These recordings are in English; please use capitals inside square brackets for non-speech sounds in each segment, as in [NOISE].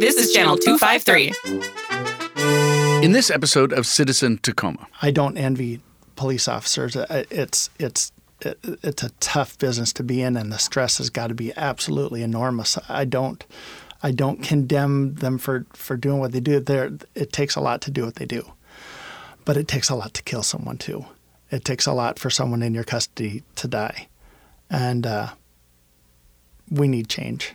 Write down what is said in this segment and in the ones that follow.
This is Channel 253. In this episode of Citizen Tacoma, I don't envy police officers. Uh, It's it's it's a tough business to be in, and the stress has got to be absolutely enormous. I don't I don't condemn them for for doing what they do. There, it takes a lot to do what they do, but it takes a lot to kill someone too. It takes a lot for someone in your custody to die, and uh, we need change.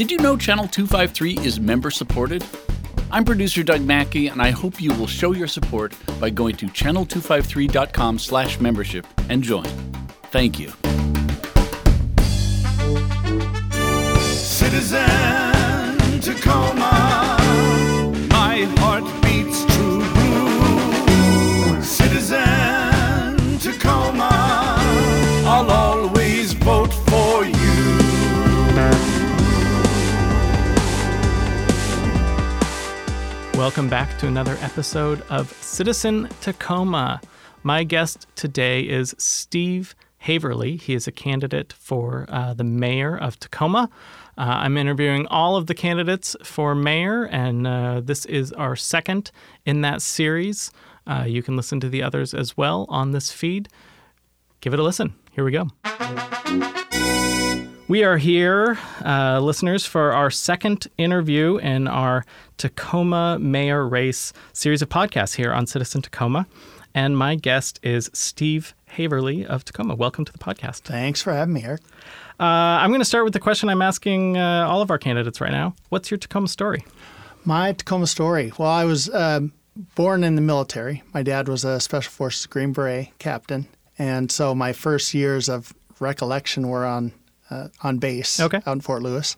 Did you know Channel 253 is member supported? I'm producer Doug Mackey, and I hope you will show your support by going to channel253.com slash membership and join. Thank you. Citizen Tacoma, my heart beats true blue. Citizen Tacoma, I'll always Welcome back to another episode of Citizen Tacoma. My guest today is Steve Haverly. He is a candidate for uh, the mayor of Tacoma. Uh, I'm interviewing all of the candidates for mayor, and uh, this is our second in that series. Uh, you can listen to the others as well on this feed. Give it a listen. Here we go. We are here, uh, listeners, for our second interview in our Tacoma Mayor Race series of podcasts here on Citizen Tacoma. And my guest is Steve Haverly of Tacoma. Welcome to the podcast. Thanks for having me, Erik. Uh, I'm going to start with the question I'm asking uh, all of our candidates right now. What's your Tacoma story? My Tacoma story. Well, I was um, born in the military. My dad was a Special Forces Green Beret captain, and so my first years of recollection were on uh, on base Okay. out in Fort Lewis.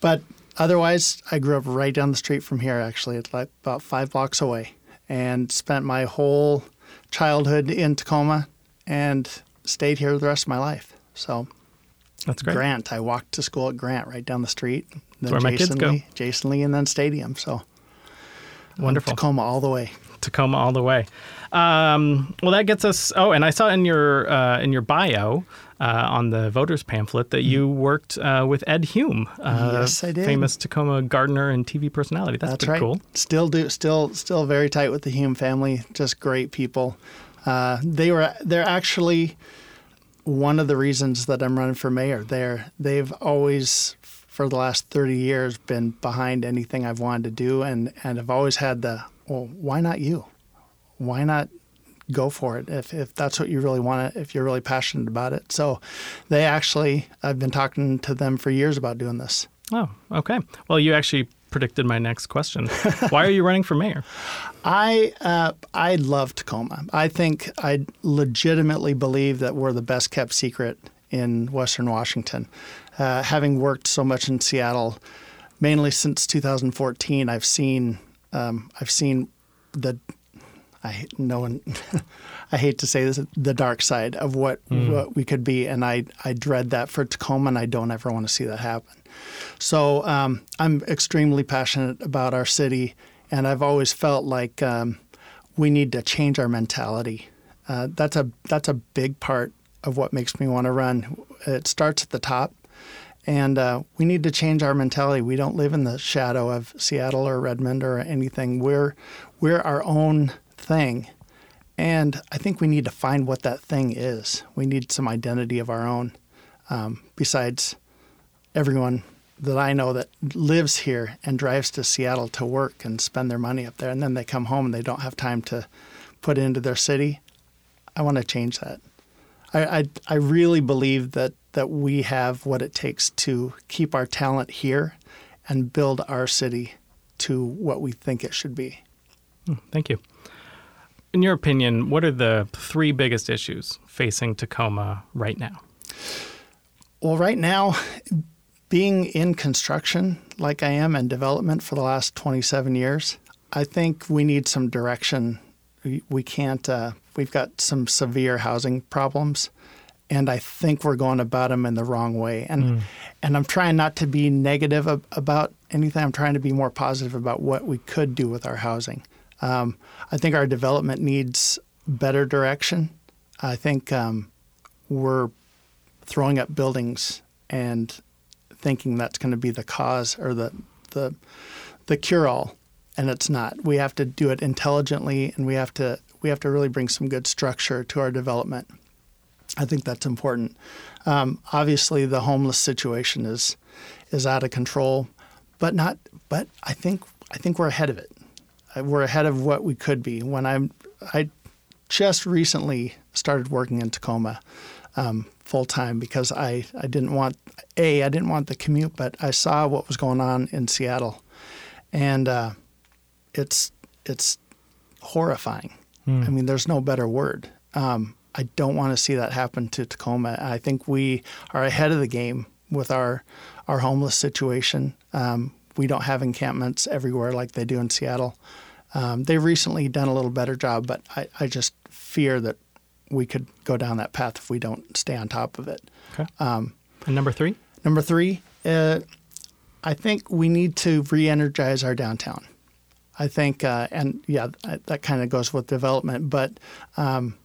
But otherwise, I grew up right down the street from here. Actually, it's like about five blocks away, and spent my whole childhood in Tacoma, and stayed here the rest of my life. So That's great. Grant, I walked to school at Grant right down the street. Then where my kids Jason go. Lee, Jason Lee, and then Stadium. So Wonderful. Tacoma all the way. Tacoma all the way. Um, well, that gets us. Oh, and I saw in your uh, in your bio uh, on the voters pamphlet that you worked uh, with Ed Hume, uh, Yes, I did. famous Tacoma gardener and TV personality. That's, That's pretty right. cool. Still do still still very tight with the Hume family. Just great people. Uh, they were they're actually one of the reasons that I'm running for mayor. They're they've always for the last 30 years been behind anything I've wanted to do and and have always had the well why not you? Why not go for it if, if that's what you really want it, if you're really passionate about it. So they actually I've been talking to them for years about doing this. Oh, okay. Well, you actually predicted my next question. [LAUGHS] Why are you running for mayor? I uh, I love Tacoma. I think I legitimately believe that we're the best kept secret in Western Washington. Uh, having worked so much in Seattle, mainly since 2014, I've seen um, I've seen the I no one [LAUGHS] I hate to say this the dark side of what what we could be, and I I dread that for Tacoma, and I don't ever want to see that happen. So um, I'm extremely passionate about our city, and I've always felt like um, we need to change our mentality. Uh, that's a that's a big part of what makes me want to run. It starts at the top, and uh, we need to change our mentality. We don't live in the shadow of Seattle or Redmond or anything. We're we're our own thing, and I think we need to find what that thing is. We need some identity of our own. Um, besides everyone that I know that lives here and drives to Seattle to work and spend their money up there, and then they come home and they don't have time to put into their city. I want to change that. I, I, I really believe that, that we have what it takes to keep our talent here and build our city to what we think it should be. Thank you. In your opinion, what are the three biggest issues facing Tacoma right now? Well, right now, being in construction like I am and development for the last 27 years, I think we need some direction. We, we can't, uh, we've got some severe housing problems, and I think we're going about them in the wrong way. And, and I'm trying not to be negative ab- about anything, I'm trying to be more positive about what we could do with our housing. Um, I think our development needs better direction. I think um, we're throwing up buildings and thinking that's going to be the cause or the the the cure all, and it's not. We have to do it intelligently, and we have to we have to really bring some good structure to our development. I think that's important. Um, obviously, the homeless situation is is out of control, but not. But I think I think we're ahead of it. We're ahead of what we could be. When I'm I just recently started working in Tacoma um, full time because I, I didn't want a I didn't want the commute, but I saw what was going on in Seattle, and uh, it's it's horrifying. I mean, there's no better word. Um, I don't want to see that happen to Tacoma. I think we are ahead of the game with our our homeless situation. Um, we don't have encampments everywhere like they do in Seattle. Um, they've recently done a little better job, but I, I just fear that we could go down that path if we don't stay on top of it. Okay. and number three? Number three, uh, I think we need to re-energize our downtown. I think, uh, and yeah, that- that kind of goes with development, but um,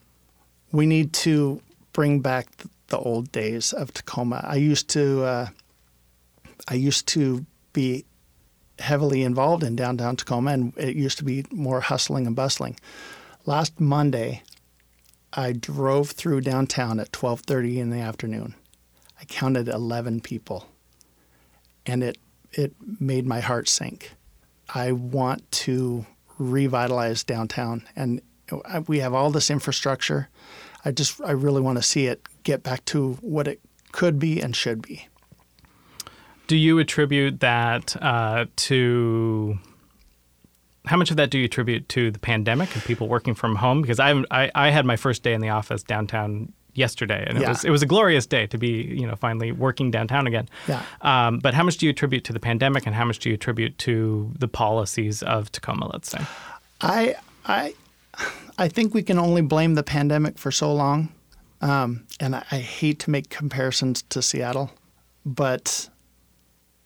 we need to bring back the old days of Tacoma. I used to, uh, I used to be heavily involved in downtown Tacoma, and it used to be more hustling and bustling. Last Monday, I drove through downtown at 12:30 in the afternoon. I counted 11 people, and it it made my heart sink. I want to revitalize downtown, and we have all this infrastructure. I just I really want to see it get back to what it could be and should be. Do you attribute that uh, to how much of that do you attribute to the pandemic and people working from home? Because I, I, I had my first day in the office downtown yesterday, and it was it was a glorious day to be you know finally working downtown again. Yeah. Um, but how much do you attribute to the pandemic, and how much do you attribute to the policies of Tacoma? Let's say. I I I think we can only blame the pandemic for so long, um, and I, I hate to make comparisons to Seattle, but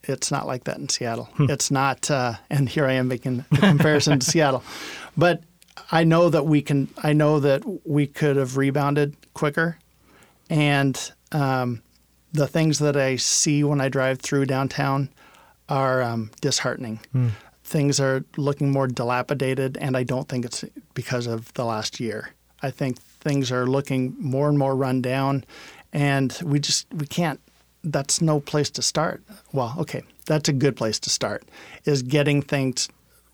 it's not like that in Seattle. It's not, uh, and here I am making a comparison to Seattle, but I know that we can. I know that we could have rebounded quicker, and um, the things that I see when I drive through downtown are um, disheartening. Things are looking more dilapidated, and I don't think it's because of the last year. I think things are looking more and more run down, and we just we can't. That's no place to start. Well, okay, that's a good place to start. Is getting things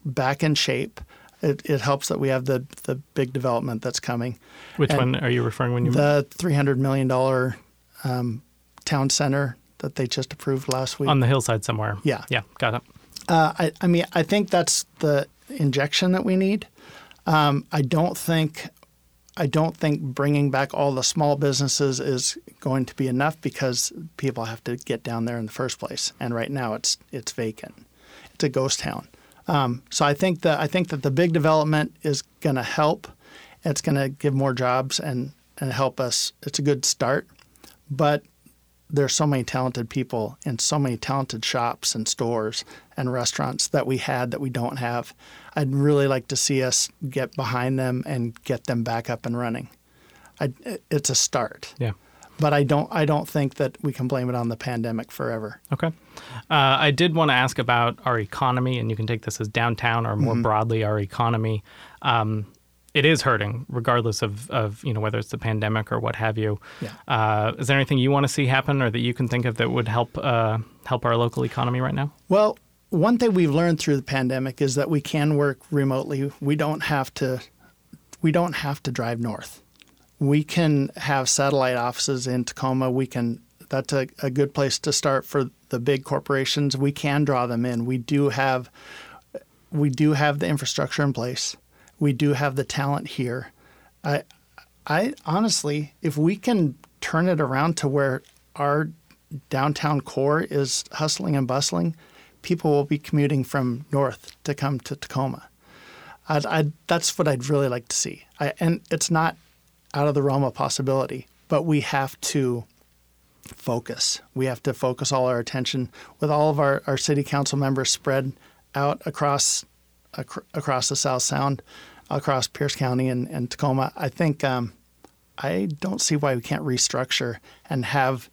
back in shape. It, it helps that we have the the big development that's coming. Which And one are you referring when you The three hundred million dollar um, town center that they just approved last week. on the hillside somewhere? Yeah. Yeah. Got it. Uh, I, I mean, I think that's the injection that we need. Um, I don't think, I don't think bringing back all the small businesses is going to be enough because people have to get down there in the first place. And right now, it's it's vacant. It's a ghost town. Um, so I think that I think that the big development is going to help. It's going to give more jobs and and help us. It's a good start, but there's so many talented people and so many talented shops and stores and restaurants that we had that we don't have. I'd really like to see us get behind them and get them back up and running. I, it's a start, Yeah. but I don't. I don't think that we can blame it on the pandemic forever. Okay. Uh, I did want to ask about our economy, and you can take this as downtown or more Mm-hmm. broadly our economy. Um, it is hurting, regardless of, of you know whether it's the pandemic or what have you. Yeah. Uh, is there anything you want to see happen, or that you can think of that would help uh, help our local economy right now? Well, one thing we've learned through the pandemic is that we can work remotely. We don't have to we don't have to drive north. We can have satellite offices in Tacoma. We can that's a, a good place to start for the big corporations. We can draw them in. We do have we do have the infrastructure in place. We do have the talent here. I I honestly, if we can turn it around to where our downtown core is hustling and bustling, people will be commuting from north to come to Tacoma. I'd, I'd, that's what I'd really like to see. I, and it's not out of the realm of possibility, but we have to focus. We have to focus all our attention with all of our, our city council members spread out across ac- across the South Sound, across Pierce County and, and Tacoma. I think um, I don't see why we can't restructure and have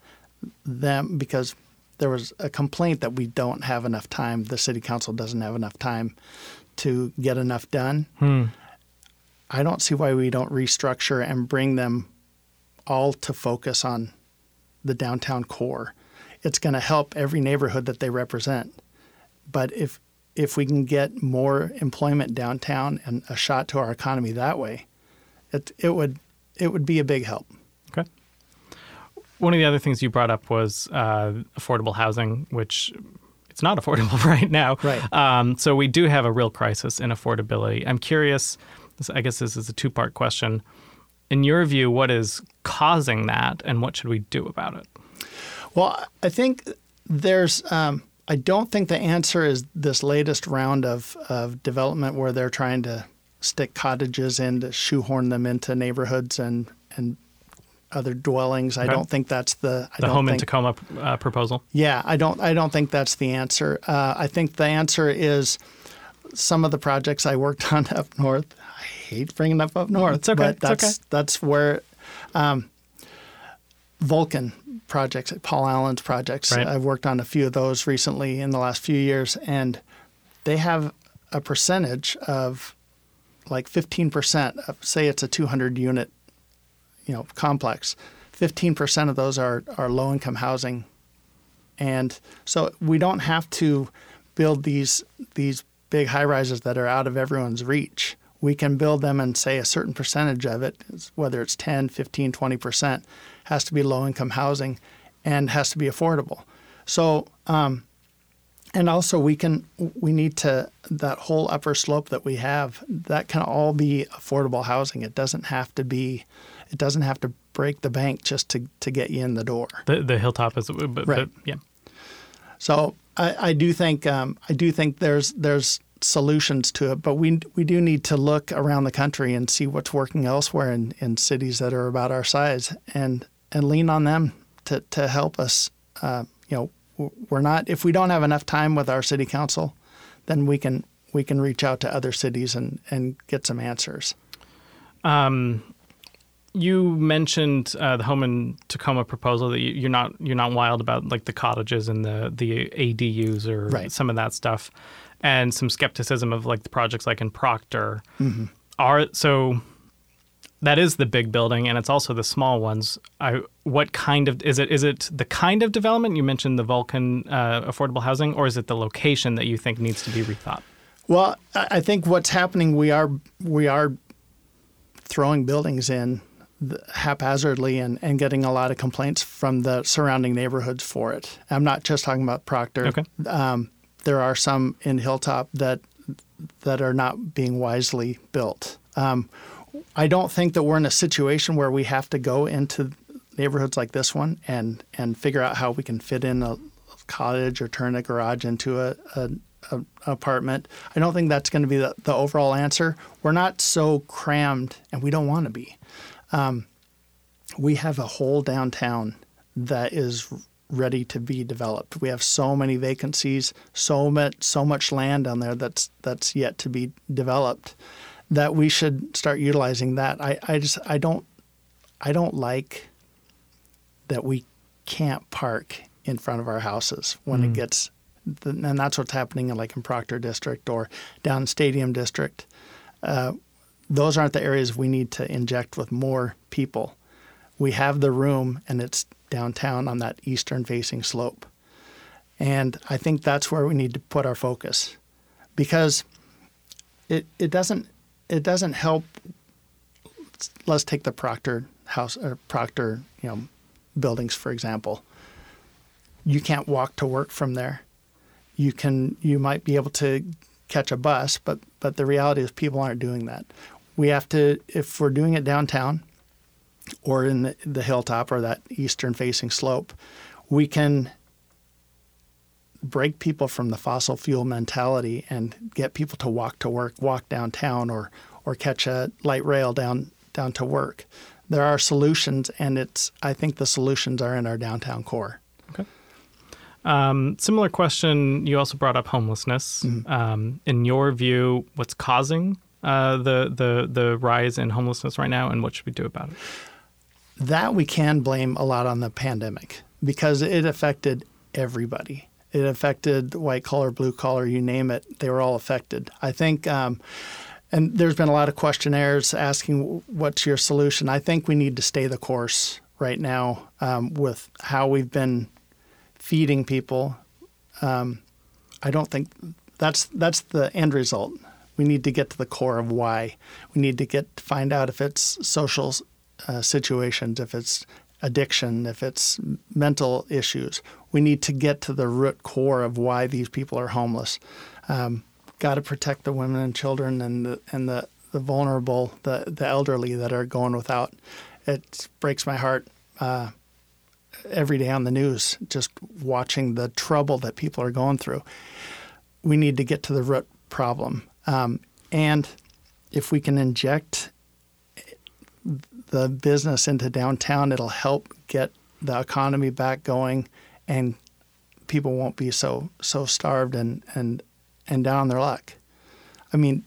them because there was a complaint that we don't have enough time. The city council doesn't have enough time to get enough done. I don't see why we don't restructure and bring them all to focus on the downtown core. It's going to help every neighborhood that they represent. But if if we can get more employment downtown and a shot to our economy that way, it it would it would be a big help. Okay. One of the other things you brought up was uh, affordable housing, which it's not [LAUGHS] affordable right now. Right. Um, so we do have a real crisis in affordability. I'm curious. I guess this is a two-part question. In your view, what is causing that, and what should we do about it? Well, I think there's. Um, I don't think the answer is this latest round of, of development where they're trying to stick cottages in to shoehorn them into neighborhoods and and other dwellings. I don't think that's the. I The home in Tacoma uh, proposal. Yeah, I don't. I don't think that's the answer. Uh, I think the answer is some of the projects I worked on up north. I hate bringing up up north, It's okay, but it's that's okay. that's where um, Vulcan projects, Paul Allen's projects. Right. I've worked on a few of those recently in the last few years, and they have a percentage of like 15% of say it's a 200 unit you know complex 15% of those are, are low income housing and so we don't have to build these these big high rises that are out of everyone's reach we can build them and say a certain percentage of it whether it's 10 15 20% has to be low income housing and has to be affordable so um, and also we can we need to that whole upper slope that we have that can all be affordable housing it doesn't have to be it doesn't have to break the bank just to, to get you in the door The the hilltop is, but, but Right. yeah. so I, I do think um, I do think there's there's solutions to it, but we we do need to look around the country and see what's working elsewhere in, in cities that are about our size and and lean on them to, to help us. Uh, you know, we're not if we don't have enough time with our city council, then we can we can reach out to other cities and, and get some answers. Um, you mentioned uh, the home in Tacoma proposal that you, you're not you're not wild about like the cottages and the the ADUs or Right. some of that stuff, and some skepticism of like the projects like in Proctor. Are so that is the big building and it's also the small ones. I what kind of is it? Is it the kind of development you mentioned the Vulcan uh, affordable housing, or is it the location that you think needs to be rethought? Well, I I think what's happening we are we are throwing buildings in haphazardly and, and getting a lot of complaints from the surrounding neighborhoods for it. I'm not just talking about Proctor. Okay. Um, there are some in Hilltop that that are not being wisely built. Um, I don't think that we're in a situation where we have to go into neighborhoods like this one and and figure out how we can fit in a cottage or turn a garage into a, a, a apartment. I don't think that's going to be the, the overall answer. We're not so crammed, and we don't want to be. Um, we have a whole downtown that is ready to be developed. We have so many vacancies, so much so much land down there that's that's yet to be developed that we should start utilizing that. I, I just I don't I don't like that we can't park in front of our houses when it gets and that's what's happening in like in Proctor District or down Stadium District. Uh, those aren't the areas we need to inject with more people. We have the room and it's downtown on that eastern facing slope. And I think that's where we need to put our focus because it, it doesn't it doesn't help let's take the Proctor house or Proctor, you know, buildings for example. You can't walk to work from there. You can you might be able to catch a bus, but but the reality is people aren't doing that. We have to if we're doing it downtown or in the, the hilltop or that eastern facing slope, we can break people from the fossil fuel mentality and get people to walk to work, walk downtown or or catch a light rail down down to work. There are solutions and it's I think the solutions are in our downtown core. Um, similar question. You also brought up homelessness. Um, in your view, what's causing uh, the the the rise in homelessness right now, and what should we do about it? That we can blame a lot on the pandemic because it affected everybody. It affected white collar, blue collar, you name it. They were all affected. I think, um, and there's been a lot of questionnaires asking, "What's your solution?" I think we need to stay the course right now um, with how we've been feeding people. Um, I don't think that's that's the end result. We need to get to the core of why. We need to get find out if it's social uh, situations, if it's addiction, if it's mental issues. We need to get to the root core of why these people are homeless. Um, Got to protect the women and children and the and the, the vulnerable, the the elderly that are going without. It breaks my heart uh, every day on the news, just watching the trouble that people are going through. We need to get to the root problem, um, and if we can inject the business into downtown, it'll help get the economy back going, and people won't be so so starved and and and down on their luck. I mean,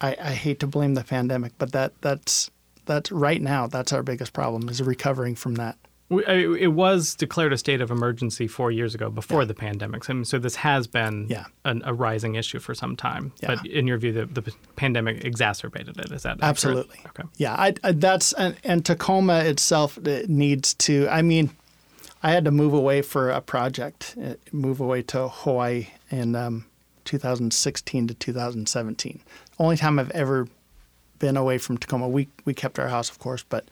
I, I hate to blame the pandemic, but that that's that's right now that's our biggest problem is recovering from that. We- I- It was declared a state of emergency four years ago before the pandemic. I mean, so this has been Yeah. an, a rising issue for some time. Yeah. But in your view, the, the pandemic exacerbated it. Is that accurate? Absolutely. Okay. Yeah, I, I, that's and, and Tacoma itself it needs to. I mean, I had to move away for a project, uh, move away to Hawaii in um, 2016 to 2017. Only time I've ever been away from Tacoma. We we kept our house, of course, but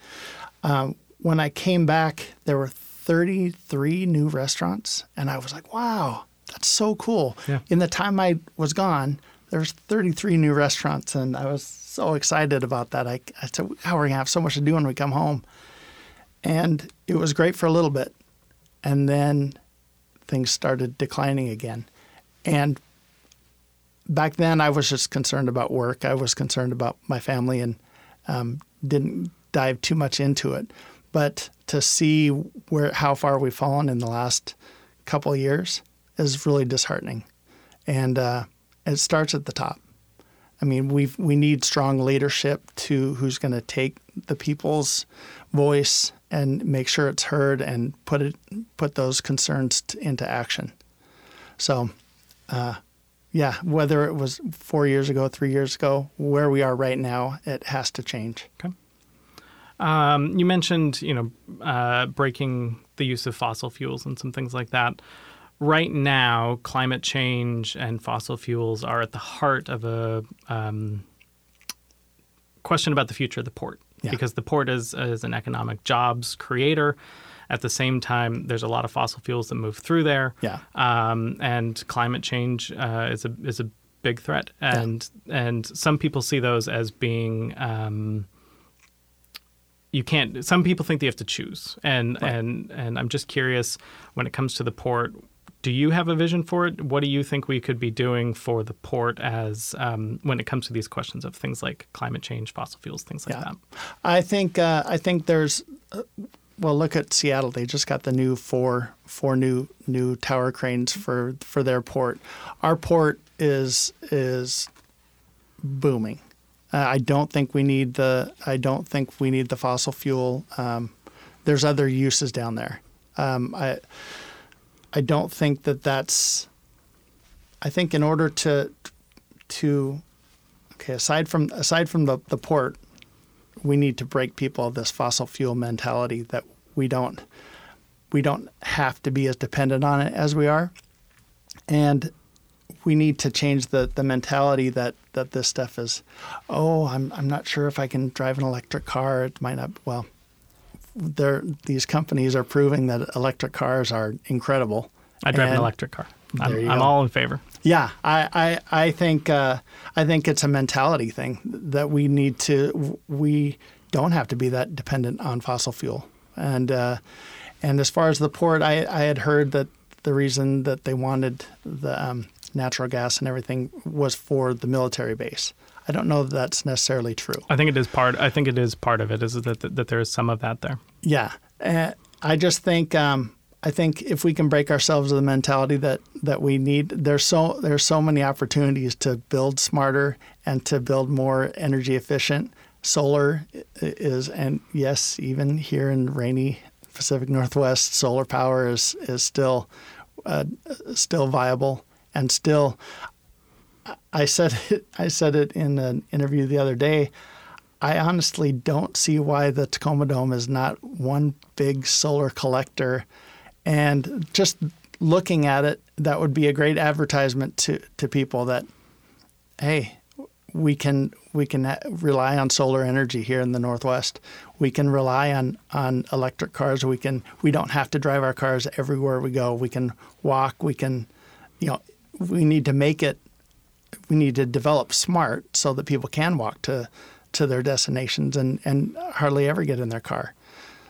um, when I came back, there were 33 new restaurants, and I was like, wow, that's so cool. Yeah. In the time I was gone, there's 33 new restaurants, and I was so excited about that. I, I said, "How are we're gonna have so much to do when we come home," and it was great for a little bit, and then things started declining again, and back then I was just concerned about work. I was concerned about my family, and um, didn't dive too much into it. But to see where how far we've fallen in the last couple years is really disheartening, and uh, it starts at the top. I mean, we we need strong leadership to who's going to take the people's voice and make sure it's heard and put it put those concerns t- into action. So, uh, yeah, whether it was four years ago, three years ago, where we are right now, it has to change. Um, you mentioned, you know, uh, breaking the use of fossil fuels and some things like that. Right now, climate change and fossil fuels are at the heart of a um, question about the future of the port, Yeah. because the port is is an economic jobs creator. At the same time, there's a lot of fossil fuels that move through there. Yeah. um, and climate change uh, is a is a big threat, and and some people see those as being um, you can't. Some people think they have to choose, and and and I'm just curious when it comes to the port. Do you have a vision for it? What do you think we could be doing for the port as um, when it comes to these questions of things like climate change, fossil fuels, things like Yeah. that? I think uh, I think there's uh, well look at Seattle they just got the new four four new new tower cranes for for their port. Our port is is booming. Uh, I don't think we need the I don't think we need the fossil fuel. Um, there's other uses down there. Um, I I don't think that that's. I think in order to to okay aside from aside from the, the port, we need to break people of this fossil fuel mentality that we don't we don't have to be as dependent on it as we are, and we need to change the, the mentality that, that this stuff is. Oh, I'm I'm not sure if I can drive an electric car. It might not. Well, they're, these companies are proving that electric cars are incredible. I drive an electric car. I'm, I'm all in favor. Yeah, I, I, I think uh, I think it's a mentality thing that we need to. We don't have to be that dependent on fossil fuel. And uh, and as far as the port, I, I had heard that the reason that they wanted the um, natural gas and everything was for the military base. I don't know that that's necessarily true. I think it is part. I think it is part of it. Is that that, that there is some of that there. Yeah, uh, I just think um, I think if we can break ourselves of the mentality that that we need, there's so there's so many opportunities to build smarter and to build more energy efficient. Solar is, and yes, even here in rainy Pacific Northwest, solar power is is still uh, still viable and still. I said it, I said it in an interview the other day. I honestly don't see why the Tacoma Dome is not one big solar collector, and just looking at it, that would be a great advertisement to to people that, hey, we can we can rely on solar energy here in the Northwest. We can rely on on electric cars. We can we don't have to drive our cars everywhere we go. We can walk. We can, you know, we need to make it. We need to develop smart so that people can walk to to their destinations and and hardly ever get in their car.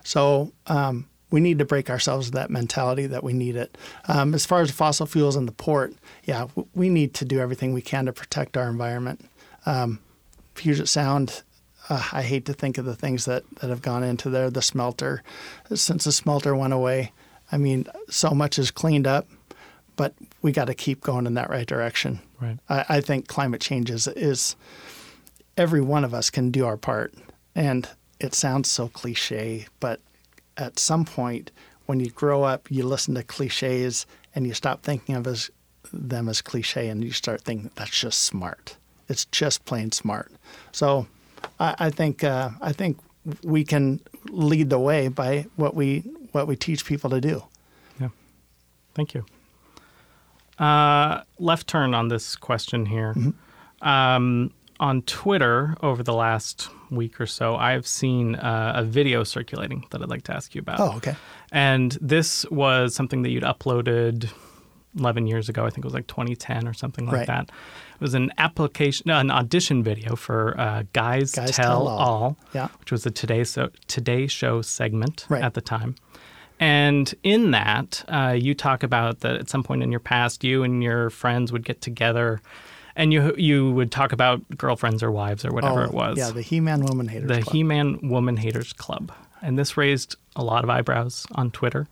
So. Um, we need to break ourselves of that mentality that we need it. Um, as far as fossil fuels in the port, yeah, we need to do everything we can to protect our environment. Um, Puget Sound, uh, I hate to think of the things that, that have gone into there. The smelter, since the smelter went away, I mean, so much is cleaned up, but we got to keep going in that right direction. Right. I, I think climate change is, is every one of us can do our part. And it sounds so cliche, but at some point, when you grow up, you listen to cliches and you stop thinking of as, them as cliche and you start thinking that's just smart. It's just plain smart. So I, I think uh, I think we can lead the way by what we what we teach people to do. Yeah. Thank you. Uh, left turn on this question here. Mm-hmm. Um, on Twitter over the last week or so, I've seen uh, a video circulating that I'd like to ask you about. Oh, okay. And this was something that you'd uploaded 11 years ago. I think it was like 2010 or something like right. that. It was an application, an audition video for uh, Guys, Guys Tell, Tell All, All. Yeah. which was a Today so Today Show segment Right. at the time. And in that, uh, you talk about that at some point in your past, you and your friends would get together, and you you would talk about girlfriends or wives or whatever Oh, it was. Yeah, the He-Man Woman Haters the Club. He-Man Woman Haters Club, and this raised a lot of eyebrows on Twitter.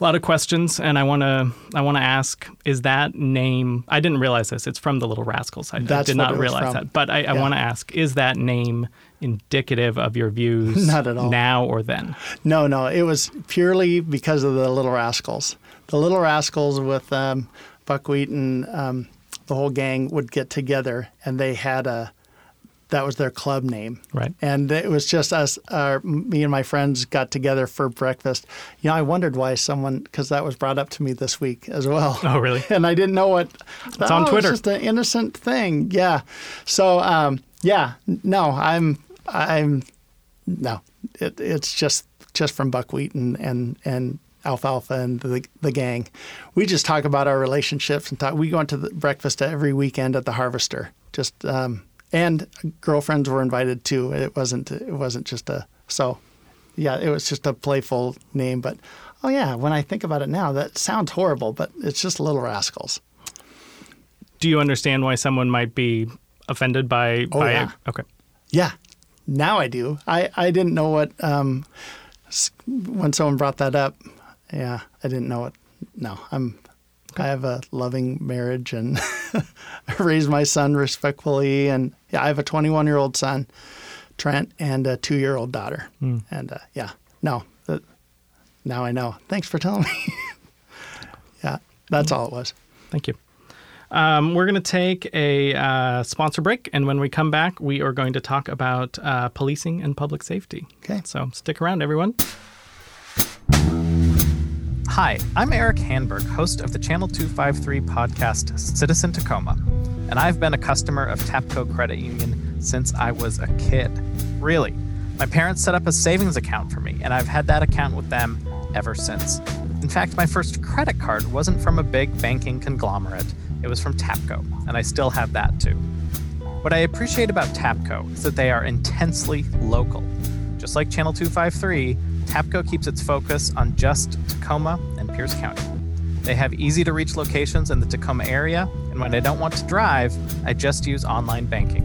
A lot of questions, and I want to I want to ask: Is that name? I didn't realize this. It's from the Little Rascals. I, I did not realize from. that, but I, I want to ask: Is that name indicative of your views? [LAUGHS] Not at all. Now or then? No, no, it was purely because of the Little Rascals. The Little Rascals with um, Buckwheat and um, the whole gang would get together, and they had a that was their club name. Right. And it was just us, uh, me and my friends got together for breakfast. You know, I wondered why someone, because that was brought up to me this week as well. Oh, really? [LAUGHS] and I didn't know what. It's on oh, Twitter. It's just an innocent thing. Yeah. So, um, yeah, no, I'm, I'm, no, it, it's just just from buckwheat and and and alfalfa and the the gang. We just talk about our relationships and talk. We go into the breakfast every weekend at the Harvester. Just um, and girlfriends were invited too. It wasn't it wasn't just a so. Yeah, it was just a playful name, but oh yeah, when I think about it now, that sounds horrible, but it's just Little Rascals. Do you understand why someone might be offended by? Oh, by yeah. Okay. Yeah, now I do. I, I didn't know what um, when someone brought that up. Yeah, I didn't know it. No, I'm. I have a loving marriage and [LAUGHS] I raise my son respectfully. And yeah, I have a 21 year old son, Trent, and a two year old daughter. And uh, yeah, no, now I know. Thanks for telling me. [LAUGHS] yeah, that's all it was. Thank you. Um, we're going to take a uh, sponsor break, and when we come back, we are going to talk about uh, policing and public safety. Okay. So stick around, everyone. Hi, I'm Erik Hanberg, host of the Channel 253 podcast Citizen Tacoma, and I've been a customer of Tapco Credit Union since I was a kid. Really. My parents set up a savings account for me, and I've had that account with them ever since. In fact, my first credit card wasn't from a big banking conglomerate, it was from Tapco, and I still have that too. What I appreciate about Tapco is that they are intensely local. Just like Channel 253, Tapco keeps its focus on just Tacoma and Pierce County. They have easy to reach locations in the Tacoma area, and when I don't want to drive, I just use online banking.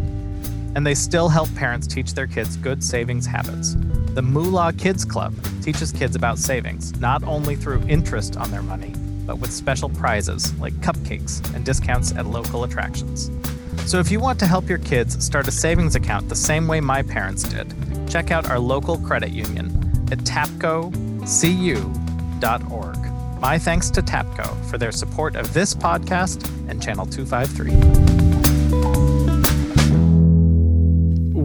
And they still help parents teach their kids good savings habits. The Moolah Kids Club teaches kids about savings, not only through interest on their money, but with special prizes like cupcakes and discounts at local attractions. So if you want to help your kids start a savings account the same way my parents did, check out our local credit union at tapcocu.org. My thanks to TAPCO for their support of this podcast and Channel 253.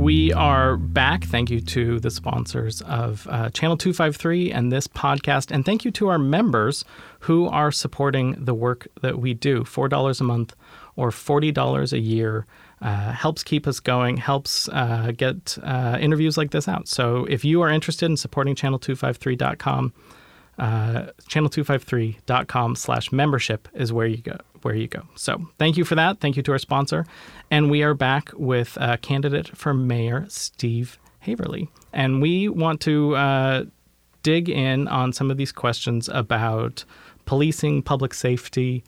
We are back. Thank you to the sponsors of uh, Channel 253 and this podcast. And thank you to our members who are supporting the work that we do. $4 a month or $40 a year uh, helps keep us going, helps uh, get uh, interviews like this out. So if you are interested in supporting channel253.com, uh, channel253.com slash membership is where you go where you go. So thank you for that. Thank you to our sponsor. And we are back with a candidate for mayor steve haverly. And we want to uh, dig in on some of these questions about policing public safety.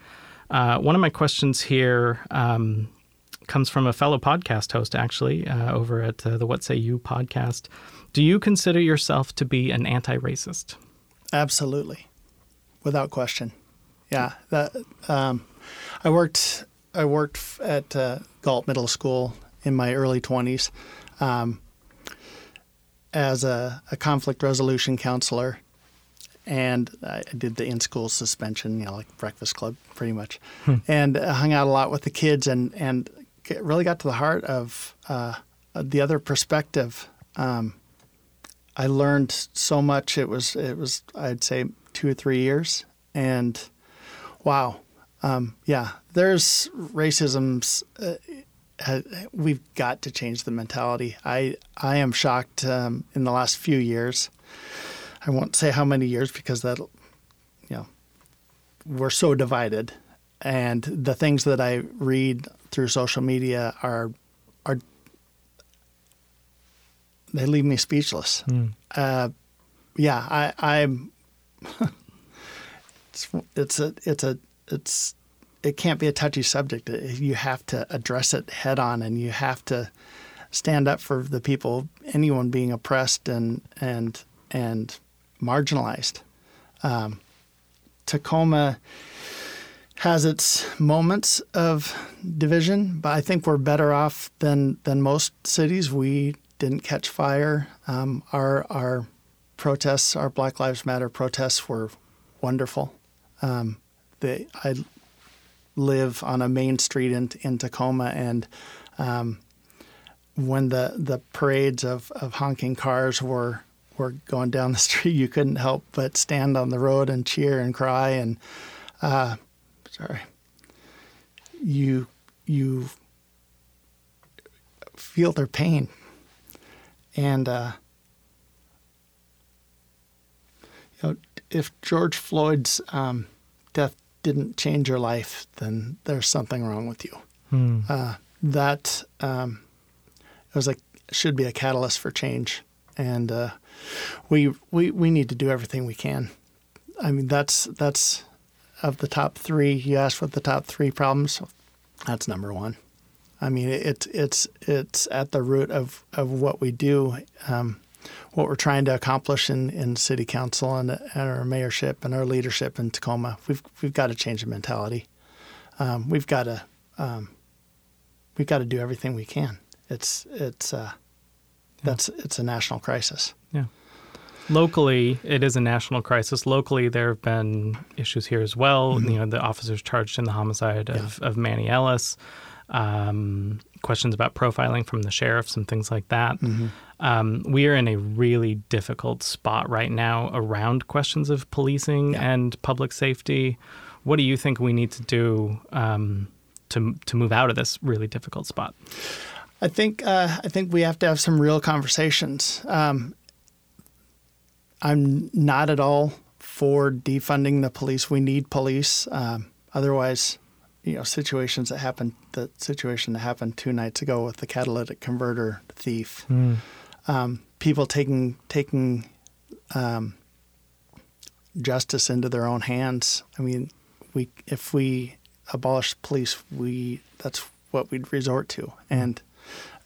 Uh, one of my questions here um, comes from a fellow podcast host actually uh, over at uh, the what say you podcast. Do you consider yourself to be an anti-racist? Absolutely, without question. Yeah, that um, I worked. I worked at uh, Gault Middle School in my early twenties um, as a, a conflict resolution counselor, and I did the in-school suspension, you know, like Breakfast Club, pretty much, and I hung out a lot with the kids, and and get, really got to the heart of uh, the other perspective. Um, I learned so much. It was it was I'd say two or three years, and wow, um, yeah. There's racism's. Uh, we've got to change the mentality. I I am shocked um, in the last few years. I won't say how many years because that, you know, we're so divided, and the things that I read through social media are are they leave me speechless. Uh, yeah, I, I'm. [LAUGHS] it's it's a it's a it's it can't be a touchy subject. You have to address it head on, and you have to stand up for the people, anyone being oppressed and and and marginalized. Um, Tacoma has its moments of division, but I think we're better off than than most cities. We didn't catch fire. Um, our our protests, our Black Lives Matter protests, were wonderful. Um, they, I live on a main street in, in Tacoma, and um, when the, the parades of, of honking cars were were going down the [LAUGHS] street, you couldn't help but stand on the road and cheer and cry. And uh, sorry, you you feel their pain, and uh, if George Floyd's um, didn't change your life, then there's something wrong with you. Uh, that um, it was like should be a catalyst for change, and uh, we we we need to do everything we can. I mean, that's that's of the top three. You asked what the top three problems. That's number one. I mean, it's it's it's at the root of, of what we do, um, what we're trying to accomplish in, in city council and, and our mayorship and our leadership in Tacoma. We've we've got to change the mentality. Um, we've got to um, we've got to do everything we can. It's it's uh, that's it's a national crisis. Yeah. Locally, it is a national crisis. Locally, there have been issues here as well. You know, the officers charged in the homicide of, of Manny Ellis, um, questions about profiling from the sheriffs and things like that. Um, we are in a really difficult spot right now around questions of policing and public safety. What do you think we need to do um, to to move out of this really difficult spot? I think uh, I think we have to have some real conversations. Um, I'm not at all for defunding the police. We need police. Um, otherwise, you know, situations that happened, the situation that happened two nights ago with the catalytic converter thief, um, people taking taking um, justice into their own hands. I mean, we if we abolish police, we that's what we'd resort to, and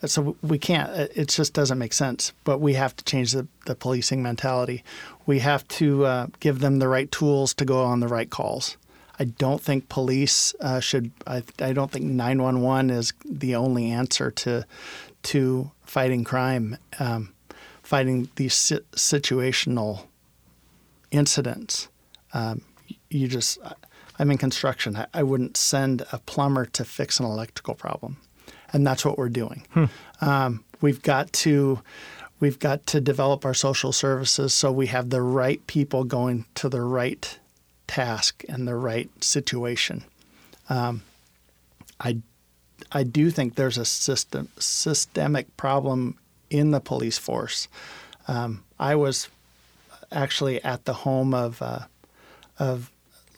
so we can't. It just doesn't make sense. But we have to change the, the policing mentality. We have to uh, give them the right tools to go on the right calls. I don't think police uh, should. I, I don't think nine one one is the only answer to to fighting crime, um, fighting these si- situational incidents. Um, you just I'm in construction. I, I wouldn't send a plumber to fix an electrical problem, and that's what we're doing. Um, we've got to we've got to develop our social services so we have the right people going to the right task and the right situation. Um, I I do think there's a system systemic problem in the police force. Um, I was actually at the home of uh, of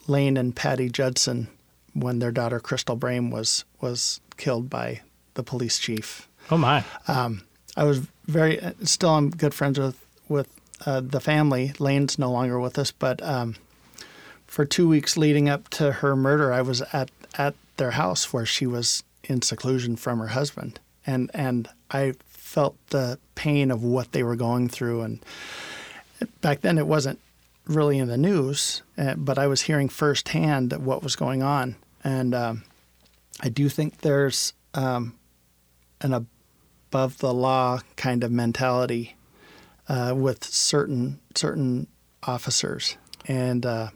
Lane and Patty Judson when their daughter Crystal Brame was was killed by the police chief. Oh my. I was very still I'm good friends with with uh, the family. Lane's no longer with us, but um, for two weeks leading up to her murder, I was at at their house where she was in seclusion from her husband, and and I felt the pain of what they were going through. And back then, it wasn't really in the news, uh, but I was hearing firsthand what was going on, and um, I do think there's um, an above the law kind of mentality uh, with certain certain officers, and uh,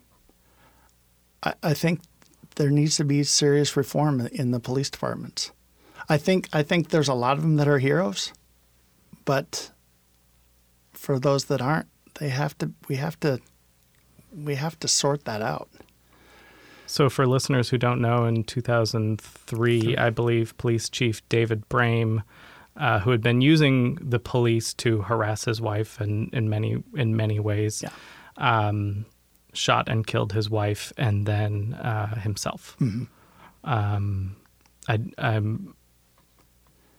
I, I think there needs to be serious reform in the police departments. I think I think there's a lot of them that are heroes, but for those that aren't, they have to. We have to. We have to sort that out. So, for listeners who don't know, in 2003, I believe Police Chief David Brame, uh, who had been using the police to harass his wife and in many in many ways, Yeah. um, shot and killed his wife and then uh, himself. Um, I, um,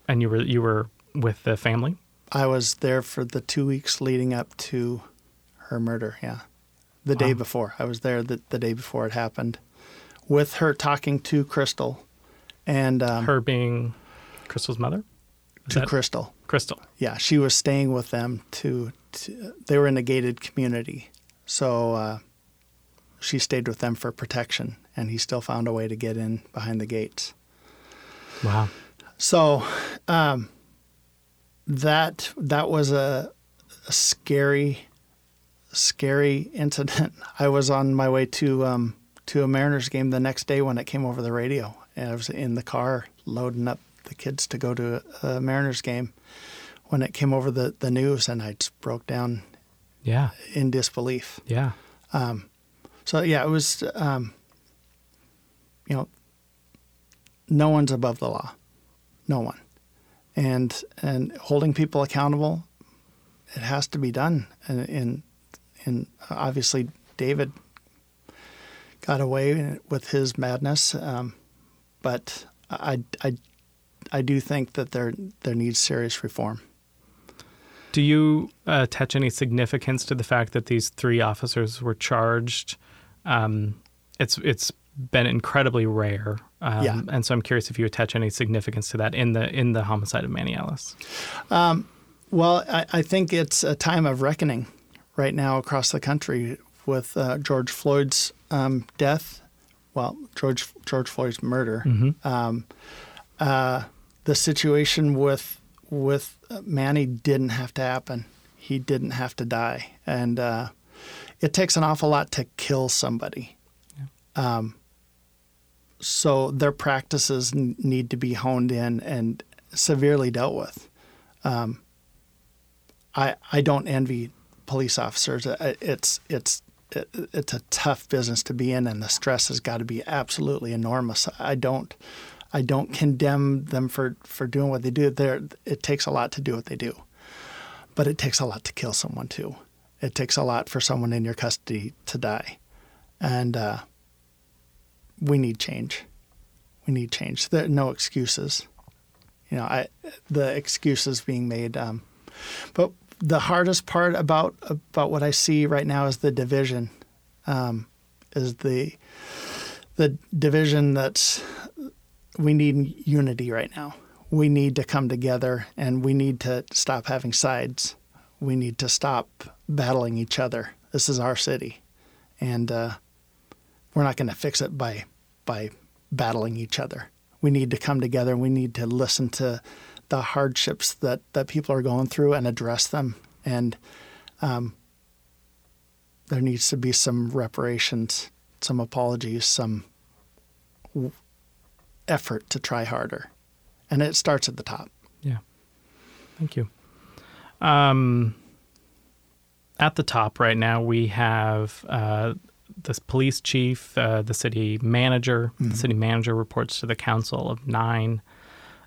and you were you were with the family. I was there for the two weeks leading up to her murder. Yeah, the day before. I was there the, the day before it happened, with her talking to Crystal, and um, Her being Crystal's mother. Is to that- Crystal. Crystal. Yeah, she was staying with them to. to they were in a gated community, so uh, she stayed with them for protection, and he still found a way to get in behind the gates. Wow. So um, that that was a, a scary, scary incident. [LAUGHS] I was on my way to um, to a Mariners game the next day when it came over the radio, and I was in the car loading up the kids to go to a, a Mariners game when it came over the, the news, and I just broke down Yeah. in disbelief. Yeah. So yeah, it was, um, you know, no one's above the law, no one, and and holding people accountable, it has to be done. And and, and obviously David got away with his madness, um, but I I I do think that there there needs serious reform. Do you uh, attach any significance to the fact that these three officers were charged? Um, it's it's been incredibly rare, um, Yeah. and so I'm curious if you attach any significance to that in the in the homicide of Manny Ellis. Well, I, I think it's a time of reckoning right now across the country with uh, George Floyd's um, death. Well, George George Floyd's murder. Um, uh, the situation with with Manny didn't have to happen. He didn't have to die, and uh, it takes an awful lot to kill somebody. Um, so their practices n- need to be honed in and severely dealt with. I, I don't envy police officers. It's it's it, it's a tough business to be in, and the stress has got to be absolutely enormous. I don't I don't condemn them for, for doing what they do. There it takes a lot to do what they do, but it takes a lot to kill someone too. It takes a lot for someone in your custody to die, and uh, we need change. We need change. There are no excuses. You know, I the excuses being made. Um, but the hardest part about about what I see right now is the division, um, is the the division that's we need unity right now. We need to come together and we need to stop having sides. We need to stop battling each other. This is our city, and uh, we're not going to fix it by by battling each other. We need to come together we need to listen to the hardships that, that people are going through and address them. And um, there needs to be some reparations some apologies, some w- effort to try harder, and it starts at the top. Yeah. Thank you. Um, at the top right now, we have uh, the police chief, uh, the city manager. The city manager reports to the council of nine,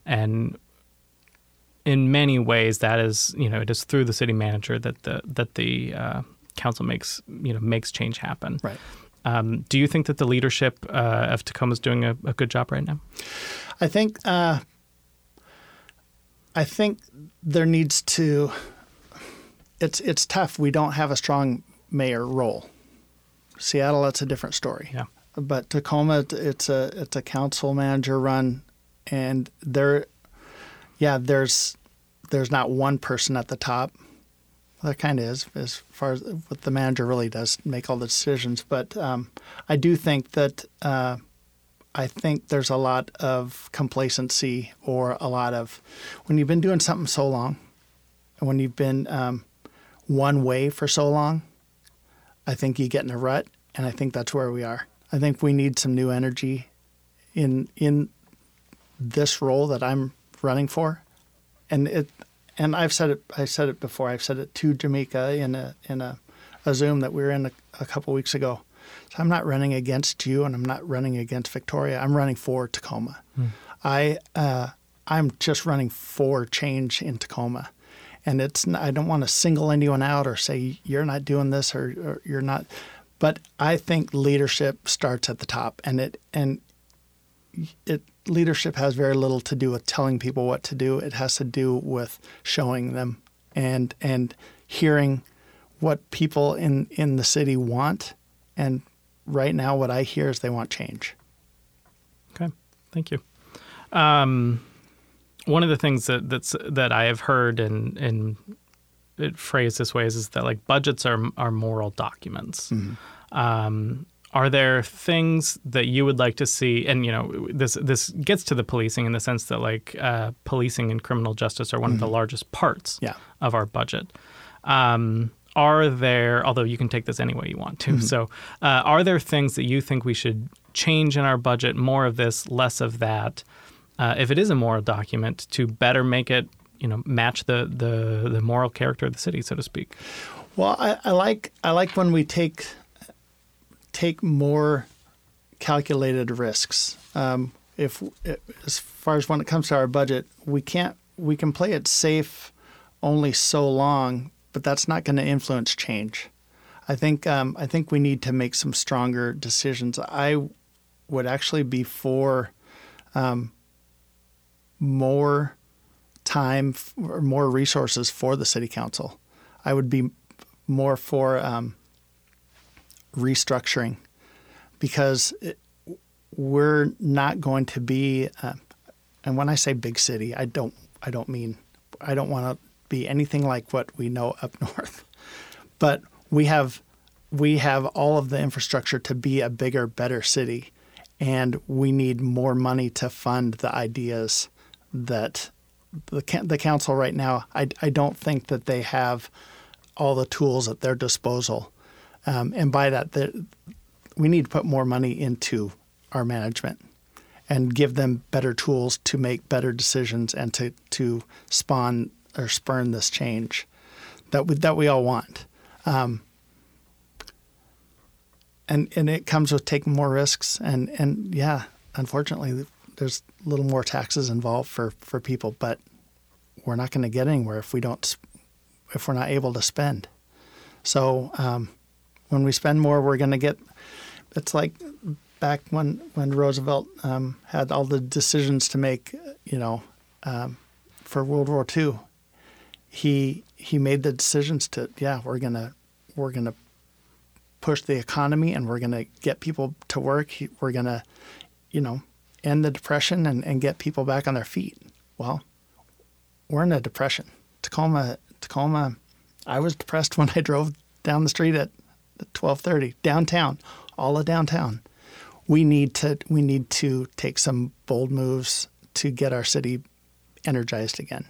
and in many ways, that is you know it is through the city manager that the that the uh, council makes you know makes change happen. Right. Um, do you think that the leadership uh, of Tacoma is doing a, a good job right now? I think uh, I think there needs to. It's it's tough. We don't have a strong mayor role. Seattle, that's a different story. Yeah. But Tacoma, it's a it's a council manager run, and there, yeah, there's there's not one person at the top. Well, there kind of is, as far as what the manager really does make all the decisions. But um, I do think that. Uh, I think there's a lot of complacency or a lot of when you've been doing something so long, and when you've been um, one way for so long, I think you get in a rut, and I think that's where we are. I think we need some new energy in in this role that I'm running for, and it and I've said it I said it before. I've said it to Jamika in a in a, a Zoom that we were in a, a couple weeks ago. So I'm not running against you, and I'm not running against Victoria. I'm running for Tacoma. I uh, I'm just running for change in Tacoma, and it's I don't want to single anyone out or say you're not doing this or, or you're not. But I think leadership starts at the top, and it and it leadership has very little to do with telling people what to do. It has to do with showing them and and hearing what people in in the city want. And right now, what I hear is they want change. Okay, thank you. Um, one of the things that that's that I have heard and and it phrased this way is, is that like budgets are are moral documents. Um, are there things that you would like to see? And you know, this this gets to the policing in the sense that like uh, policing and criminal justice are one of the largest parts Yeah. of our budget. Um, are there, although you can take this any way you want to, so uh, are there things that you think we should change in our budget, more of this, less of that, uh, if it is a moral document, to better make it, you know, match the, the, the moral character of the city, so to speak? Well, I, I like I like when we take take more calculated risks. Um, if as far as when it comes to our budget, we can't we can play it safe only so long, but that's not going to influence change. I think um, I think we need to make some stronger decisions. I would actually be for um, more time or more resources for the city council. I would be more for um, restructuring because it, we're not going to be. Uh, and when I say big city, I don't. I don't mean. I don't want to be anything like what we know up [LAUGHS] north. But we have we have all of the infrastructure to be a bigger, better city, and we need more money to fund the ideas that the the council right now. I I don't think that they have all the tools at their disposal, um, and by that, we need to put more money into our management and give them better tools to make better decisions and to to spawn or spurn this change that we, that we all want. Um, and and it comes with taking more risks and and yeah, unfortunately, there's a little more taxes involved for for people, but we're not going to get anywhere if we don't if we're not able to spend. So um, when we spend more, we're going to get. It's like back when when Roosevelt um, had all the decisions to make, you know, um, for World War II. He he made the decisions to yeah we're gonna we're gonna push the economy and we're gonna get people to work. We're gonna, you know, end the depression and, and get people back on their feet. Well, we're in a depression. Tacoma Tacoma. I was depressed [LAUGHS] when I drove down the street at twelve thirty downtown, all of downtown we need to we need to take some bold moves to get our city energized again,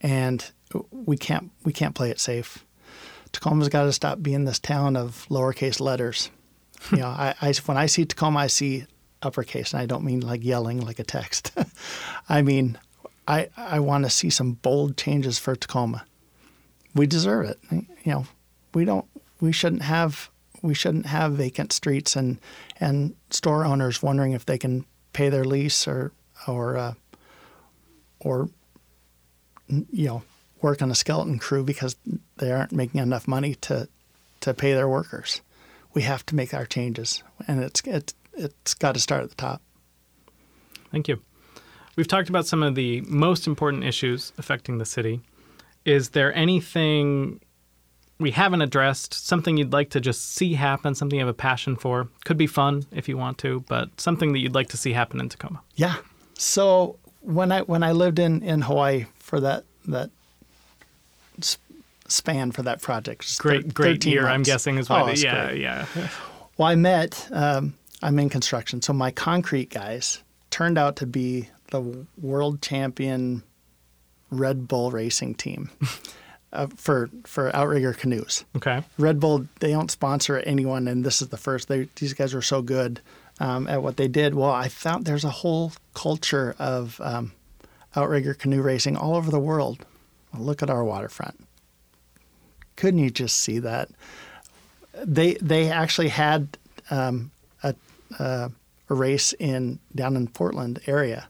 and we can't we can't play it safe. Tacoma's got to stop being this town of lowercase letters. You know, I, I when I see Tacoma, I see uppercase, and I don't mean like yelling like a text. [LAUGHS] I mean, I I want to see some bold changes for Tacoma. We deserve it. You know, we don't. We shouldn't have. We shouldn't have vacant streets and and store owners wondering if they can pay their lease or or uh, or you know work on a skeleton crew because they aren't making enough money to to pay their workers. We have to make our changes, and it's it's it's got to start at the top. Thank you. We've talked about some of the most important issues affecting the city. Is there anything we haven't addressed, something you'd like to just see happen, something you have a passion for? Could be fun if you want to, but something that you'd like to see happen in Tacoma. Yeah. So when I when I lived in, in Hawaii for that that span for that project, Great, thir- great 13 year, I'm guessing, is Oh, why. yeah, great. yeah. Well, I met. Um, I'm in construction, so my concrete guys turned out to be the world champion Red Bull racing team [LAUGHS] uh, for for outrigger canoes. Okay. Red Bull they don't sponsor anyone, and this is the first. They, these guys were so good um, at what they did. Well, I found there's a whole culture of um, outrigger canoe racing all over the world. Well, look at our waterfront. Couldn't you just see that? They they actually had um, a, a a race in down in Portland area,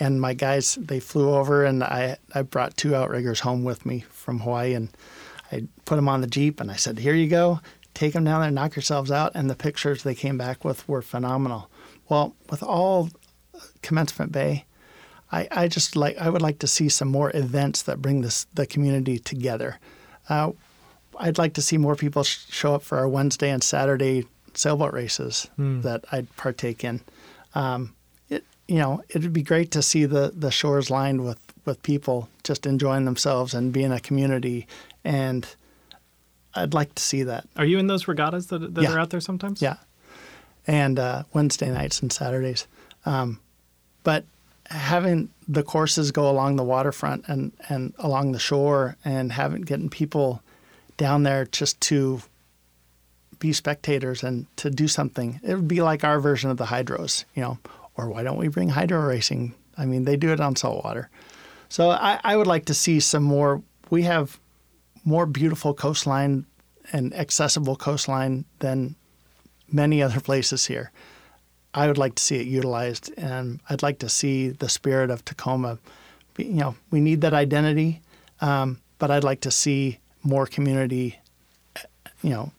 and my guys they flew over and I I brought two outriggers home with me from Hawaii and I put them on the jeep and I said here you go take them down there knock yourselves out and the pictures they came back with were phenomenal. Well, with all Commencement Bay, I, I just like I would like to see some more events that bring this the community together. Uh, I'd like to see more people sh- show up for our Wednesday and Saturday sailboat races that I'd partake in. Um, it you know it'd be great to see the the shores lined with with people just enjoying themselves and being a community, and I'd like to see that. Are you in those regattas that, that Yeah. are out there sometimes? Yeah. And uh, Wednesday nights and Saturdays. Um, but having the courses go along the waterfront and, and along the shore and having getting people down there just to be spectators and to do something. It would be like our version of the hydros, you know, or why don't we bring hydro racing? I mean, they do it on saltwater. So I, I would like to see some more. We have more beautiful coastline and accessible coastline than many other [LAUGHS] places here. I would like to see it utilized, and I'd like to see the spirit of Tacoma. You know, we need that identity, um, but I'd like to see more community. You know,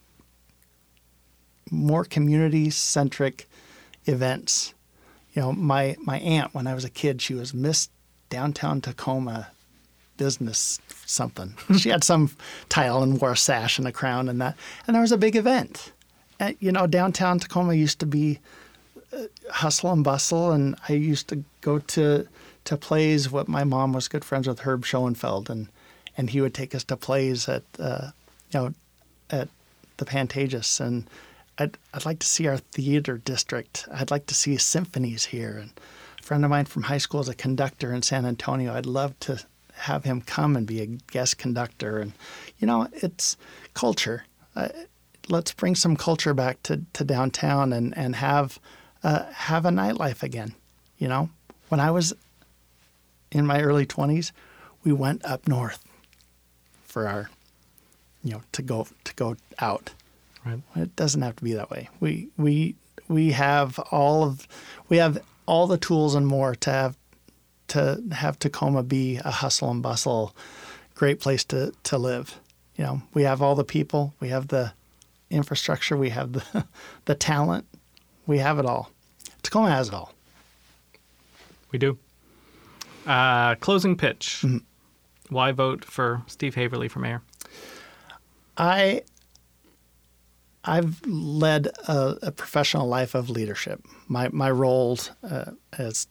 more community-centric events. You know, my my aunt when I was a kid, she was Miss Downtown Tacoma business something. she had some title and wore a sash and a crown and that. And there was a big event. And, you know, downtown Tacoma used to be uh, hustle and bustle, and I used to go to to plays. What my mom was good friends with Herb Schoenfeld, and and he would take us to plays at uh, you know at the Pantages, and I'd I'd like to see our theater district. I'd like to see symphonies here, and a friend of mine from high school is a conductor in San Antonio. I'd love to have him come and be a guest conductor, and you know it's culture. Uh, let's bring some culture back to, to downtown and and have uh, have a nightlife again. You know, when I was in my early twenties, we went up north for our, you know, to go to go out. Right. It doesn't have to be that way. We we we have all of we have all the tools and more to have to have Tacoma be a hustle and bustle, great place to to live. You know, we have all the people, we have the infrastructure, we have the [LAUGHS] the talent, we have it all. Tacoma has it all. We do. Uh, closing pitch. Mm-hmm. Why vote for Steve Haverly for mayor? I I've led a, a professional life of leadership. My my roles uh, as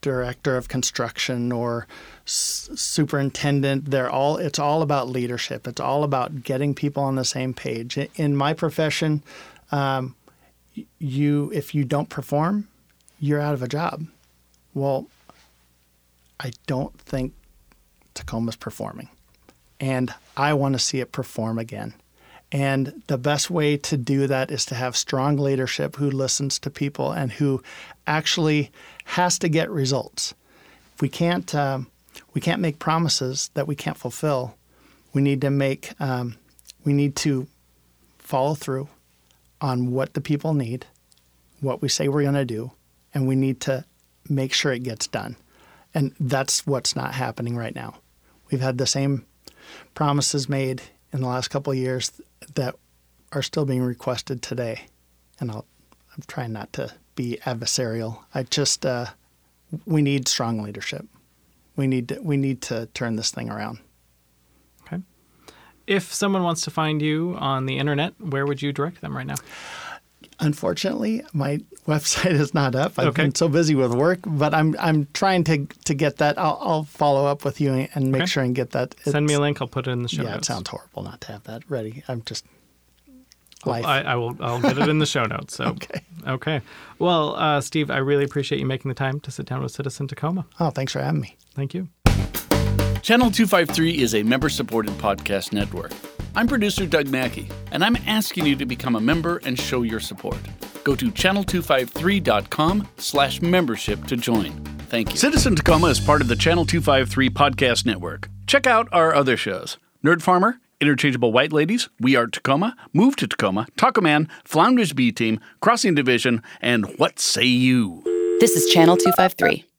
director of construction or s- superintendent, they're all it's all about leadership. It's all about getting people on the same page. In- my profession, um, you if you don't perform, you're out of a job. Well, I don't think Tacoma's performing and I want to see it perform again. And the best way to do that is to have strong leadership who listens to people and who actually has to get results. If we can't, um, we can't make promises that we can't fulfill. We need to make, um, we need to follow through on what the people need, what we say we're going to do, and we need to make sure it gets done. And that's what's not happening right now. We've had the same promises made in the last couple of years that are still being requested today. And I'll, I'm trying not to be adversarial. I just, uh, we need strong leadership. We need to, we need to turn this thing around. Okay. If someone wants to find you on the internet, where would you direct them right now? Unfortunately, my [LAUGHS] website is not up. I've Okay. been so busy with work, but I'm I'm trying to to get that. I'll, I'll follow up with you and make Okay. sure and get that. Send me a link. I'll put it in the show notes. Yeah, it sounds horrible not to have that ready. I'm just Well, life. I, I will. I'll get it in the show notes. So [LAUGHS] Okay. Okay. Well, uh, Steve, I really appreciate you making the time to sit down with Citizen Tacoma. oh, thanks for having me. Thank you. Channel 253 is a member supported podcast network. I'm producer Doug Mackey, and I'm asking you to become a member and show your support. Go to channel253.com slash membership to join. Thank you. Citizen Tacoma is part of the Channel 253 podcast network. Check out our other shows Nerd Farmer, Interchangeable White Ladies, We Are Tacoma, Move to Tacoma, Taco Man, Flounders B Team, Crossing Division, and What Say You? This is Channel 253.